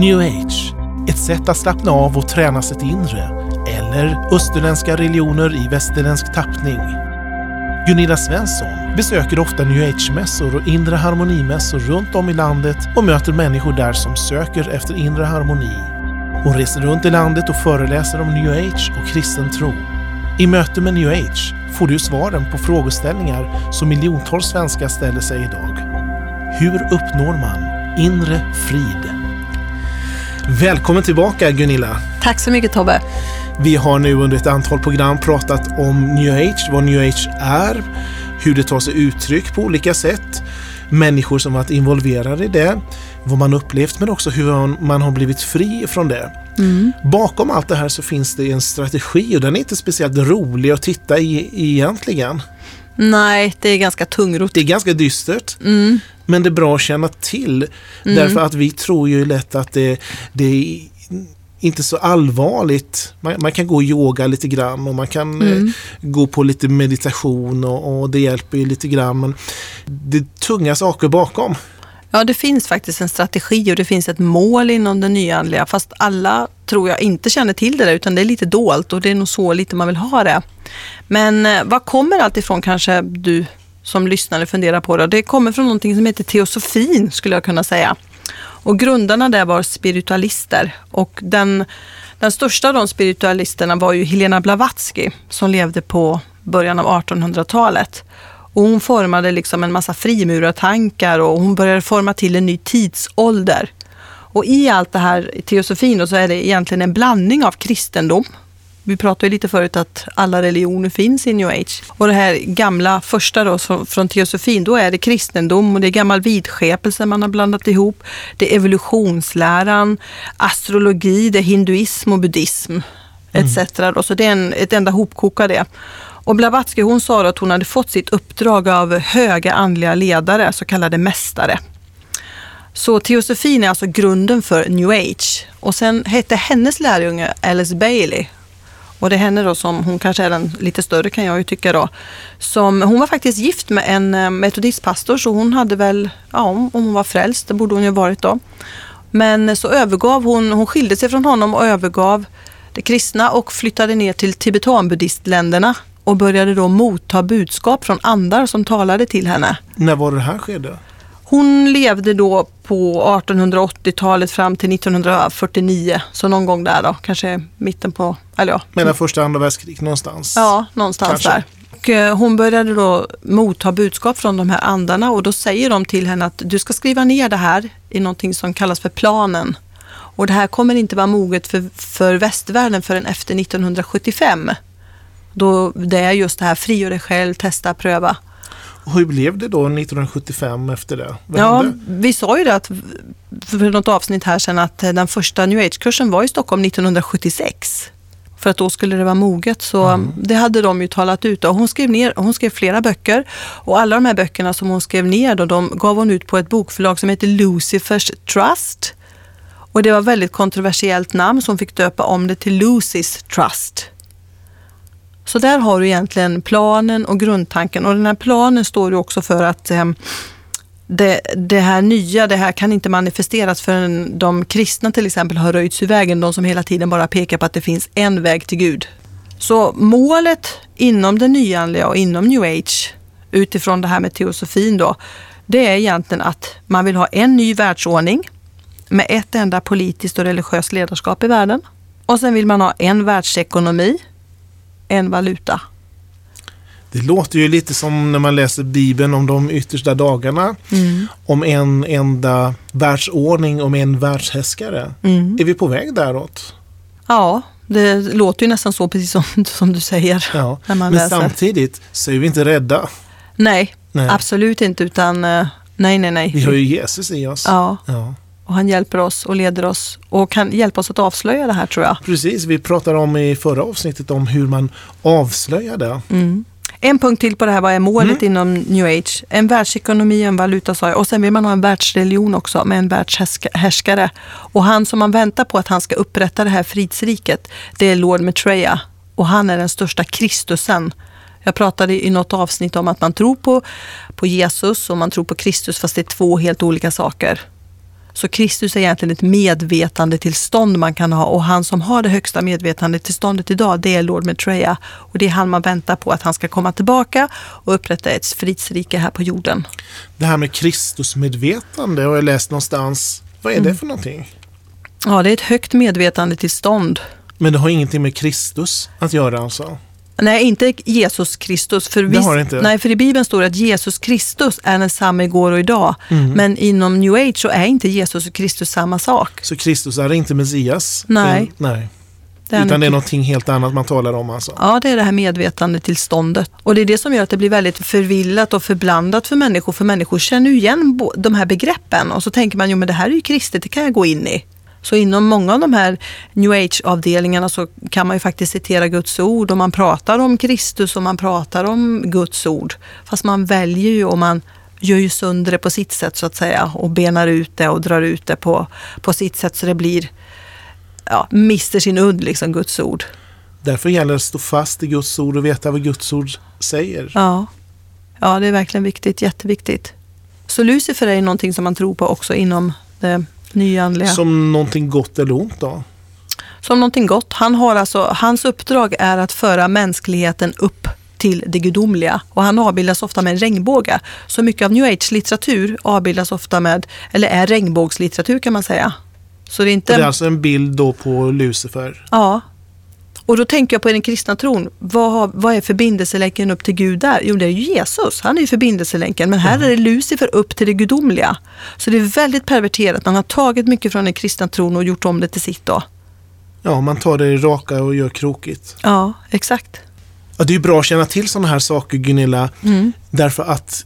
New age, ett sätt att slappna av och träna sitt inre. Eller österländska religioner i västerländsk tappning. Gunilla Svensson besöker ofta new age-mässor och inre harmonimässor runt om i landet och möter människor där som söker efter inre harmoni. Hon reser runt i landet och föreläser om new age och kristen tro. I möte med new age får du svaren på frågeställningar som miljontals svenskar ställer sig idag. Hur uppnår man inre frid? Välkommen tillbaka Gunilla! Tack så mycket Tobbe! Vi har nu under ett antal program pratat om new age, vad new age är, hur det tar sig uttryck på olika sätt, människor som varit involverade i det, vad man upplevt men också hur man har blivit fri från det. Mm. Bakom allt det här så finns det en strategi och den är inte speciellt rolig att titta i egentligen. Nej, det är ganska tungrot. Det är ganska dystert. Mm. Men det är bra att känna till. Mm. Därför att vi tror ju lätt att det, det är inte så allvarligt. Man, man, kan gå och yoga lite grann och man kan mm. eh, gå på lite meditation och, och, det hjälper ju lite grann. Men det är tunga saker bakom. Ja, det finns faktiskt en strategi och det finns ett mål inom det nyandliga. Fast alla tror jag inte känner till det där, utan det är lite dolt och det är nog så lite man vill ha det. Men eh, vad kommer allt ifrån kanske du som lyssnare funderar på? Det, det kommer från någonting som heter teosofin skulle jag kunna säga. Och grundarna där var spiritualister och den, den största av de spiritualisterna var ju Helena Blavatsky som levde på början av 1800-talet. Och hon formade liksom en massa frimurartankar och hon började forma till en ny tidsålder. Och i allt det här teosofin så är det egentligen en blandning av kristendom. Vi pratade lite förut att alla religioner finns i new age. Och det här gamla första då från teosofin, då är det kristendom och det är gammal vidskepelse man har blandat ihop. Det är evolutionsläran, astrologi, det är hinduism och buddhism etc. Mm. Så det är en, ett enda hopkok av det. Och Blavatsky hon sa att hon hade fått sitt uppdrag av höga andliga ledare, så kallade mästare. Så teosofin är alltså grunden för new age. Och sen hette hennes lärjunge Alice Bailey. Och det är henne då som, hon kanske är den lite större kan jag ju tycka då. Som, hon var faktiskt gift med en eh, metodistpastor så hon hade väl, ja om hon var frälst, det borde hon ju varit då. Men så övergav hon, hon skilde sig från honom och övergav det kristna och flyttade ner till tibetanbuddhistländerna och började då motta budskap från andar som talade till henne. När var det här skedde? Hon levde då på 1880-talet fram till 1949, så någon gång där då, kanske mitten på, eller ja. Mellan första och andra världskriget någonstans? Ja, någonstans kanske. där. Och eh, hon började då motta budskap från de här andarna och då säger de till henne att du ska skriva ner det här i någonting som kallas för planen. Och det här kommer inte vara moget för, för västvärlden förrän efter 1975. Då det är just det här frigör dig själv, testa, pröva. Hur blev det då 1975 efter det? Vad ja, hände? vi sa ju det att, för något avsnitt här sen att den första new age-kursen var i Stockholm 1976. För att då skulle det vara moget. Så mm. det hade de ju talat ut. Och hon, skrev ner, hon skrev flera böcker. Och alla de här böckerna som hon skrev ner då, de gav hon ut på ett bokförlag som heter Lucifers Trust. Och det var ett väldigt kontroversiellt namn så hon fick döpa om det till Lucys Trust. Så där har du egentligen planen och grundtanken och den här planen står ju också för att eh, det, det, här nya, det här kan inte manifesteras förrän de kristna till exempel har röjts ur vägen, de som hela tiden bara pekar på att det finns en väg till Gud. Så målet inom det nyandliga och inom new age utifrån det här med teosofin då, det är egentligen att man vill ha en ny världsordning med ett enda politiskt och religiöst ledarskap i världen. Och sen vill man ha en världsekonomi en valuta. Det låter ju lite som när man läser Bibeln om de yttersta dagarna. Mm. Om en enda världsordning, om en världshäskare. Mm. Är vi på väg däråt? Ja, det låter ju nästan så precis som, som du säger. Ja. När man Men läser. samtidigt så är vi inte rädda. Nej, nej. absolut inte utan eh, nej, nej, nej. Vi har ju Jesus i oss. Ja. ja. Och han hjälper oss och leder oss och kan hjälpa oss att avslöja det här tror jag. Precis, vi pratade om i förra avsnittet om hur man avslöjar det. Mm. En punkt till på det här, vad är målet mm. inom new age? En världsekonomi, en valuta sa jag. Och sen vill man ha en världsreligion också med en världshärskare. Och han som man väntar på att han ska upprätta det här fridsriket, det är Lord Maitreya. Och han är den största Kristusen. Jag pratade i något avsnitt om att man tror på, på Jesus och man tror på Kristus fast det är två helt olika saker. Så Kristus är egentligen ett medvetandetillstånd man kan ha och han som har det högsta medvetandetillståndet idag, det är Lord Maitreya. Och det är han man väntar på att han ska komma tillbaka och upprätta ett fridsrike här på jorden. Det här med Kristusmedvetande har jag läst någonstans. Vad är det Mm. för någonting? Ja, det är ett högt medvetandetillstånd. Men det har ingenting med Kristus att göra alltså? Nej, inte Jesus Kristus. För inte. Nej, för i Bibeln står det att Jesus Kristus är densamma igår och idag. Mm. Men inom new age så är inte Jesus och Kristus samma sak. Så Kristus är inte Messias? Nej. Det- nej. Det Utan det är någonting helt annat man talar om alltså? Ja, det är det här medvetandetillståndet. Och det är det som gör att det blir väldigt förvillat och förblandat för människor. För människor känner ju igen de här begreppen och så tänker man, jo men det här är ju kristet, det kan jag gå in i. Så inom många av de här new age-avdelningarna så kan man ju faktiskt citera Guds ord och man pratar om Kristus och man pratar om Guds ord. Fast man väljer ju och man gör ju sönder det på sitt sätt så att säga och benar ut det och drar ut det på, på sitt sätt så det blir, ja, mister sin udd liksom Guds ord. Därför gäller det att stå fast i Guds ord och veta vad Guds ord säger. Ja. ja, det är verkligen viktigt, jätteviktigt. Så Lucifer är någonting som man tror på också inom det nyandliga. Som, någonting gott eller ont då? som någonting gott. Han har alltså, hans uppdrag är att föra mänskligheten upp till det gudomliga. Och han avbildas ofta med en regnbåge. Så mycket av new age-litteratur avbildas ofta med, eller är regnbågslitteratur kan man säga. Så det är Och inte... det är alltså en bild då på Lucifer. Ja. Och då tänker jag på den kristna tron. Vad, har, vad är förbindelselänken upp till Gud där? Jo, det är ju Jesus. Han är ju förbindelselänken. Men här är det Lucifer upp till det gudomliga. Så det är väldigt perverterat. Man har tagit mycket från den kristna tron och gjort om det till sitt då. Ja, man tar det raka och gör krokigt. Ja, exakt. Ja, det är bra att känna till sådana här saker Gunilla. Mm. Därför att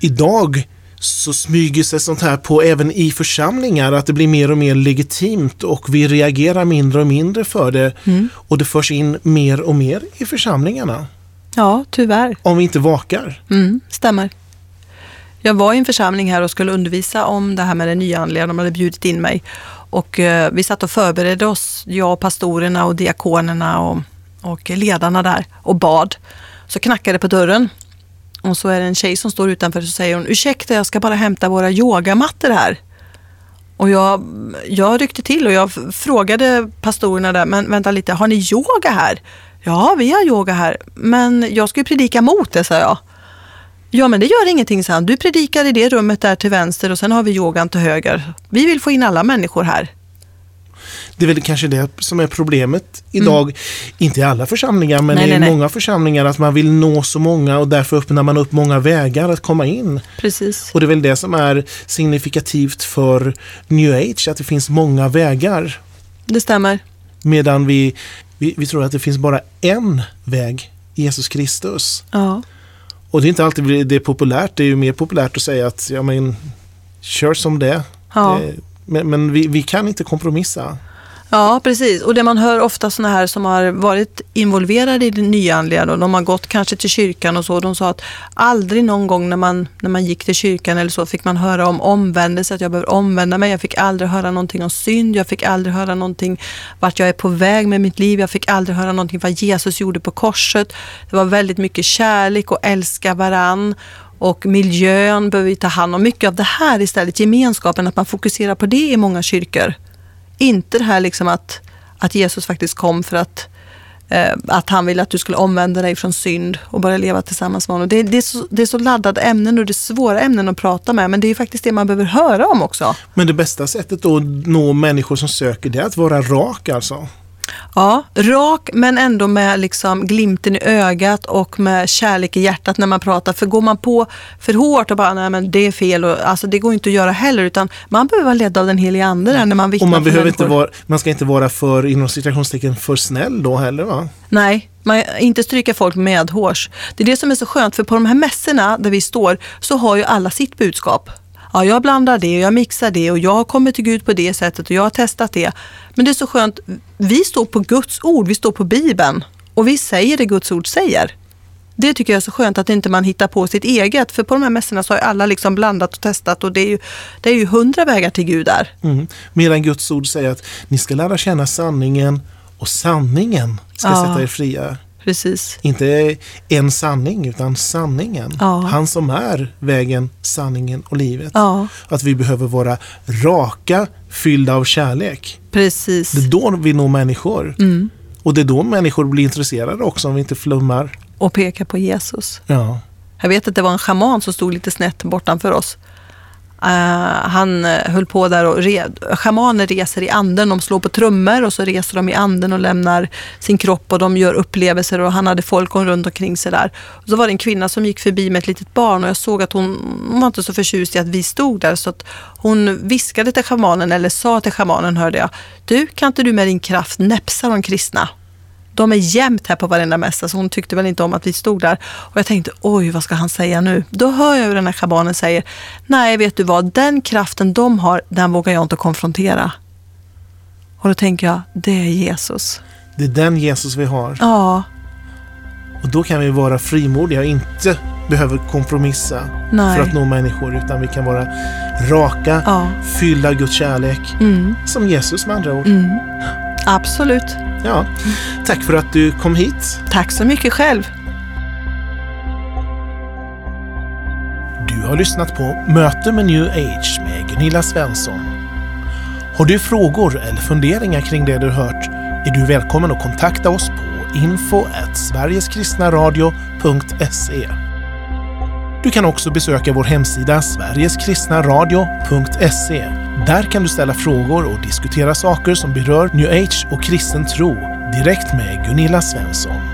idag så smyger sig sånt här på även i församlingar. Att det blir mer och mer legitimt och vi reagerar mindre och mindre för det. Mm. Och det förs in mer och mer i församlingarna. Ja, tyvärr. Om vi inte vakar. Mm, stämmer. Jag var i en församling här och skulle undervisa om det här med det nyandliga. De hade bjudit in mig. Och eh, vi satt och förberedde oss, jag och pastorerna och diakonerna och, och ledarna där och bad. Så knackade det på dörren. Och så är det en tjej som står utanför och säger hon, ursäkta jag ska bara hämta våra yogamattor här. Och jag, jag ryckte till och jag frågade pastorerna där, men vänta lite, har ni yoga här? Ja, vi har yoga här, men jag ska ju predika mot det, sa jag. Ja, men det gör ingenting, sa han. Du predikar i det rummet där till vänster och sen har vi yogan till höger. Vi vill få in alla människor här. Det är väl kanske det som är problemet idag. Inte i alla församlingar men Mm. Nej, i nej, nej. många församlingar att man vill nå så många och därför öppnar man upp många vägar att komma in. Precis. Och det är väl det som är signifikativt för new age, att det finns många vägar. Det stämmer. Medan vi, vi, vi tror att det finns bara en väg, Jesus Kristus. Ja. Och det är inte alltid det är populärt, det är ju mer populärt att säga att ja, men, kör som det. Ja. det men men vi, vi kan inte kompromissa. Ja, precis. Och det man hör ofta sådana här som har varit involverade i det nyandliga, och de har gått kanske till kyrkan och så, de sa att aldrig någon gång när man, när man gick till kyrkan eller så fick man höra om omvändelse, att jag behöver omvända mig. Jag fick aldrig höra någonting om synd, jag fick aldrig höra någonting vart jag är på väg med mitt liv, jag fick aldrig höra någonting vad Jesus gjorde på korset. Det var väldigt mycket kärlek och älska varann. Och miljön behöver vi ta hand om. Mycket av det här istället, gemenskapen, att man fokuserar på det i många kyrkor. Inte det här liksom att, att Jesus faktiskt kom för att, eh, att han ville att du skulle omvända dig från synd och börja leva tillsammans med honom. Det, det, är så, det är så laddade ämnen och det är svåra ämnen att prata med men det är ju faktiskt det man behöver höra om också. Men det bästa sättet då att nå människor som söker det är att vara rak alltså. Ja, rak men ändå med liksom glimten i ögat och med kärlek i hjärtat när man pratar. För går man på för hårt och bara, nej men det är fel, och, alltså det går inte att göra heller. Utan man behöver vara ledd av den heliga ande där när man vittnar Och man, behöver inte människor. vara, man ska inte vara för, inom citationstecken, för snäll då heller va? Nej, man, inte stryka folk med hårs. Det är det som är så skönt, för på de här mässorna där vi står så har ju alla sitt budskap. Ja, jag blandar det och jag mixar det och jag har kommit till Gud på det sättet och jag har testat det. Men det är så skönt, vi står på Guds ord, vi står på Bibeln och vi säger det Guds ord säger. Det tycker jag är så skönt att inte man hittar på sitt eget. För på de här mässorna så har alla liksom blandat och testat och det är ju, det är ju hundra vägar till Gud där. Mm. Medan Guds ord säger att ni ska lära känna sanningen och sanningen ska Ja. sätta er fria. Precis. Inte en sanning, utan sanningen. Ja. Han som är vägen, sanningen och livet. Ja, Att vi behöver vara raka, fyllda av kärlek. precis. Det är då vi når människor. Mm. Och det är då människor blir intresserade också om vi inte flummar. Och peka på Jesus. Ja, Jag vet att det var en schaman som stod lite snett bortanför oss. Uh, han eh, höll på där och re, schamaner reser i anden, de slår på trummor och så reser de i anden och lämnar sin kropp och de gör upplevelser och han hade folk runt omkring sig där. Och så var det en kvinna som gick förbi med ett litet barn och jag såg att hon, hon var inte så förtjust i att vi stod där så att hon viskade till schamanen eller sa till schamanen hörde jag, du kan inte du med din kraft näpsa de kristna? De är jämt här på varenda mässa, så hon tyckte väl inte om att vi stod där. Och jag tänkte, oj, vad ska han säga nu? Då hör jag hur den här schabanen säger, nej, vet du vad, den kraften de har, den vågar jag inte konfrontera. Och då tänker jag, det är Jesus. det är den Jesus vi har. Ja, Och då kan vi vara frimodiga och inte behöver kompromissa nej. för att nå människor. Utan vi kan vara raka, Ja, fyllda av Guds kärlek. mm, Som Jesus med andra ord. mm. Absolut. Ja, tack för att du kom hit. Tack så mycket själv. Du har lyssnat på Möte med New Age med Gunilla Svensson. Har du frågor eller funderingar kring det du hört är du välkommen att kontakta oss på info sverigeskristnaradio.se. Du kan också besöka vår hemsida sverigeskristnaradio.se. Där kan du ställa frågor och diskutera saker som berör New Age och kristen tro direkt med Gunilla Svensson.